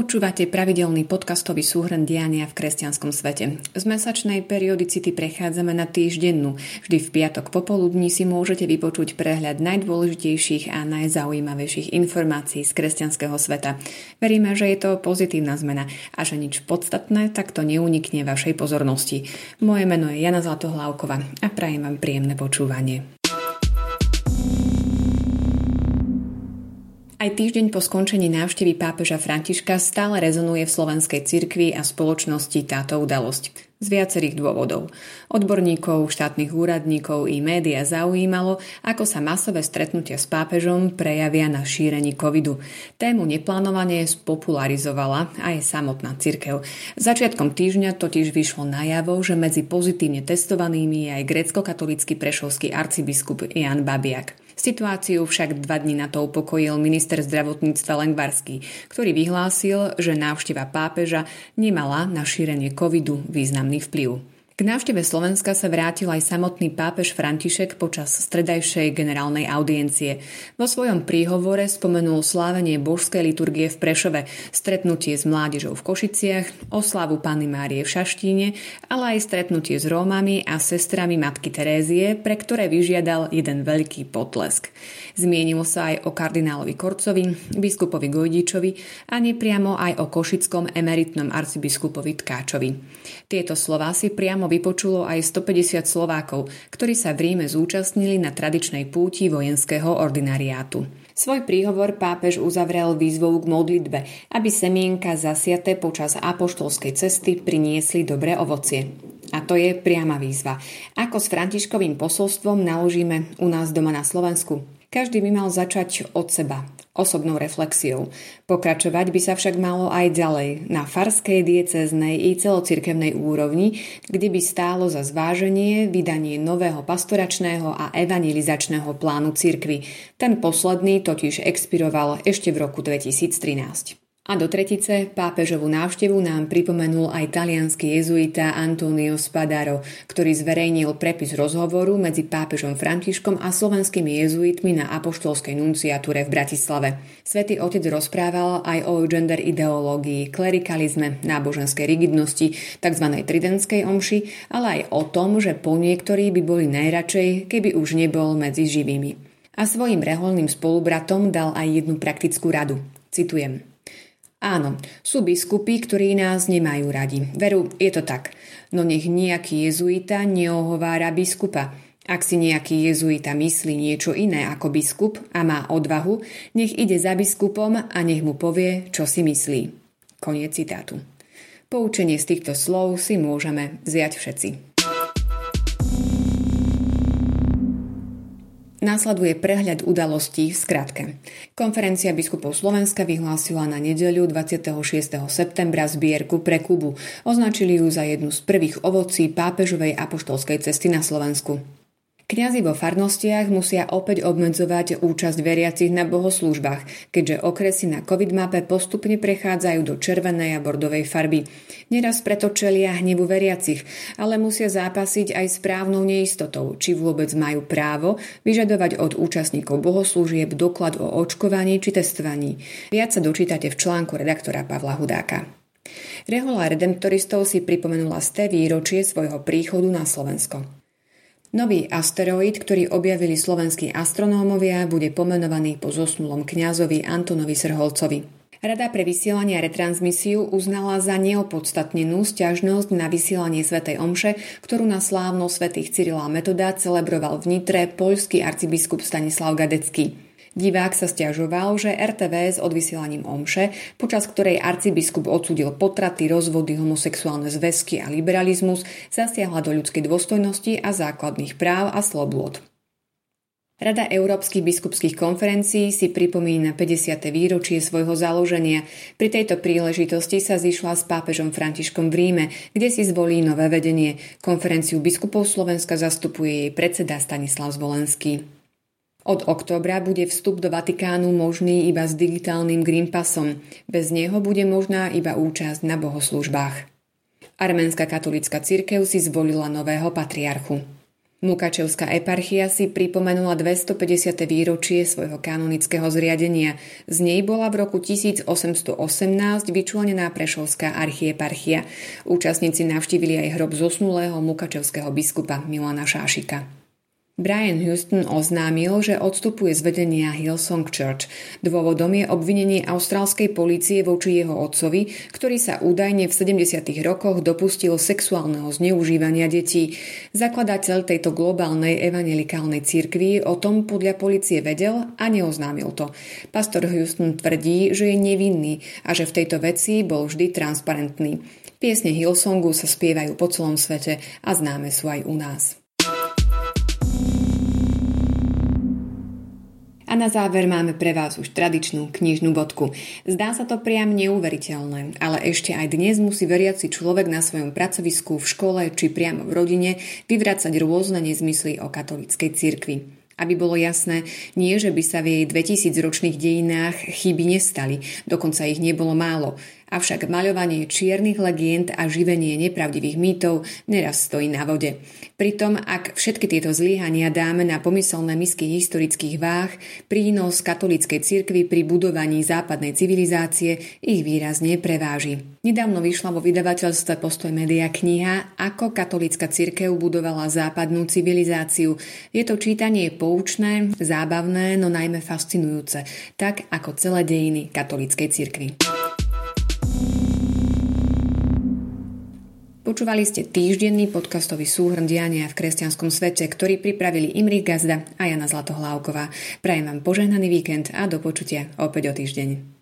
Počúvate pravidelný podcastový súhrn diania v kresťanskom svete. Z mesačnej periodicity prechádzame na týždennú. Vždy v piatok popoludní si môžete vypočuť prehľad najdôležitejších a najzaujímavejších informácií z kresťanského sveta. Veríme, že je to pozitívna zmena a že nič podstatné takto neunikne vašej pozornosti. Moje meno je Jana Zlatohlávková a prajem vám príjemné počúvanie. Aj týždeň po skončení návštevy pápeža Františka stále rezonuje v slovenskej cirkvi a spoločnosti táto udalosť. Z viacerých dôvodov. Odborníkov, štátnych úradníkov i média zaujímalo, ako sa masové stretnutia s pápežom prejavia na šírení covidu. Tému neplánovanie spopularizovala aj samotná cirkev. Začiatkom týždňa totiž vyšlo najavo, že medzi pozitívne testovanými je aj grecko-katolický prešovský arcibiskup Jan Babiak. Situáciu však dva dní na to upokojil minister zdravotníctva Lengvarský, ktorý vyhlásil, že návšteva pápeža nemala na šírenie covidu významný vplyv. K návšteve Slovenska sa vrátil aj samotný pápež František počas stredajšej generálnej audiencie. Vo svojom príhovore spomenul slávenie božskej liturgie v Prešove, stretnutie s mládežou v Košiciach, oslavu Panny Márie v Šaštíne, ale aj stretnutie s Rómami a sestrami Matky Terézie, pre ktoré vyžiadal jeden veľký potlesk. Zmienil sa aj o kardinálovi Korcovi, biskupovi Gojdičovi a nepriamo aj o košickom emeritnom arcibiskupovi Tkáčovi. Tieto slová si priamo vypočulo aj 150 Slovákov, ktorí sa v Ríme zúčastnili na tradičnej púti vojenského ordinariátu. Svoj príhovor pápež uzavrel výzvou k modlitbe, aby semienka zasiate počas apoštolskej cesty priniesli dobré ovocie. A to je priama výzva. Ako s Františkovým posolstvom naložíme u nás doma na Slovensku? Každý by mal začať od seba, osobnou reflexiou. Pokračovať by sa však malo aj ďalej, na farskej, dieceznej i celocirkevnej úrovni, kde by stálo za zváženie vydanie nového pastoračného a evangelizačného plánu cirkvy. Ten posledný totiž expiroval ešte v roku 2013. A do tretice pápežovú návštevu nám pripomenul aj talianský jezuita Antonio Spadaro, ktorý zverejnil prepis rozhovoru medzi pápežom Františkom a slovenskými jezuitmi na apoštolskej nunciatúre v Bratislave. Svetý otec rozprával aj o gender ideológii, klerikalizme, náboženskej rigidnosti, tzv. tridentskej omši, ale aj o tom, že po niektorí by boli najradšej, keby už nebol medzi živými. A svojim reholným spolubratom dal aj jednu praktickú radu. Citujem. Áno, sú biskupy, ktorí nás nemajú radi. Veru, je to tak. No nech nejaký jezuita neohovára biskupa. Ak si nejaký jezuita myslí niečo iné ako biskup a má odvahu, nech ide za biskupom a nech mu povie, čo si myslí. Koniec citátu. Poučenie z týchto slov si môžeme vziať všetci. Následuje prehľad udalostí v skratke. Konferencia biskupov Slovenska vyhlásila na nedeľu 26. septembra zbierku pre Kubu. Označili ju za jednu z prvých ovocí pápežovej apoštolskej cesty na Slovensku. Kňazi vo farnostiach musia opäť obmedzovať účasť veriacich na bohoslúžbách, keďže okresy na covid mape postupne prechádzajú do červenej a bordovej farby. Neraz preto čelia hnevu veriacich, ale musia zápasiť aj s právnou neistotou, či vôbec majú právo vyžadovať od účastníkov bohoslúžieb doklad o očkovaní či testovaní. Viac sa dočítate v článku redaktora Pavla Hudáka. Rehola redemptoristov si pripomenula sté výročie svojho príchodu na Slovensko. Nový asteroid, ktorý objavili slovenskí astronómovia, bude pomenovaný po zosnulom kňazovi Antonovi Srholcovi. Rada pre vysielanie a retransmisiu uznala za neopodstatnenú stiažnosť na vysielanie svätej Omše, ktorú na slávno svätých Cyrila Metoda celebroval v Nitre poľský arcibiskup Stanislav Gadecký. Divák sa stiažoval, že RTVS odvysielaním omše, počas ktorej arcibiskup odsudil potraty, rozvody, homosexuálne zväzky a liberalizmus, zasiahla do ľudskej dôstojnosti a základných práv a slobôd. Rada Európskych biskupských konferencií si pripomína 50. výročie svojho založenia. Pri tejto príležitosti sa zišla s pápežom Františkom v Ríme, kde si zvolí nové vedenie. Konferenciu biskupov Slovenska zastupuje jej predseda Stanislav Zvolenský. Od októbra bude vstup do Vatikánu možný iba s digitálnym Green Passom. Bez neho bude možná iba účasť na bohoslužbách. Arménska katolická cirkev si zvolila nového patriarchu. Mukačevská eparchia si pripomenula 250. výročie svojho kanonického zriadenia. Z nej bola v roku 1818 vyčlenená Prešovská archieparchia. Účastníci navštívili aj hrob zosnulého mukačevského biskupa Milana Šášika. Brian Houston oznámil, že odstupuje z vedenia Hillsong Church. Dôvodom je obvinenie austrálskej polície voči jeho otcovi, ktorý sa údajne v 70. rokoch dopustil sexuálneho zneužívania detí. Zakladateľ tejto globálnej evangelikálnej cirkvi o tom podľa policie vedel a neoznámil to. Pastor Houston tvrdí, že je nevinný a že v tejto veci bol vždy transparentný. Piesne Hillsongu sa spievajú po celom svete a známe sú aj u nás. A na záver máme pre vás už tradičnú knižnú bodku. Zdá sa to priam neuveriteľné, ale ešte aj dnes musí veriaci človek na svojom pracovisku, v škole či priamo v rodine vyvracať rôzne nezmysly o katolíckej cirkvi. Aby bolo jasné, nie že by sa v jej 2000 ročných dejinách chyby nestali, dokonca ich nebolo málo. Avšak maľovanie čiernych legend a živenie nepravdivých mýtov neraz stojí na vode. Pritom, ak všetky tieto zlyhania dáme na pomyselné misky historických váh, prínos katolíckej cirkvi pri budovaní západnej civilizácie ich výrazne preváži. Nedávno vyšla vo vydavateľstve Postoj Media kniha Ako katolícka cirkev budovala západnú civilizáciu. Je to čítanie poučné, zábavné, no najmä fascinujúce, tak ako celé dejiny katolíckej cirkvi. Počúvali ste týždenný podcastový súhrn diania v kresťanskom svete, ktorý pripravili Imri Gazda a Jana Zlatohlávková. Prajem vám požehnaný víkend a do počutia opäť o týždeň.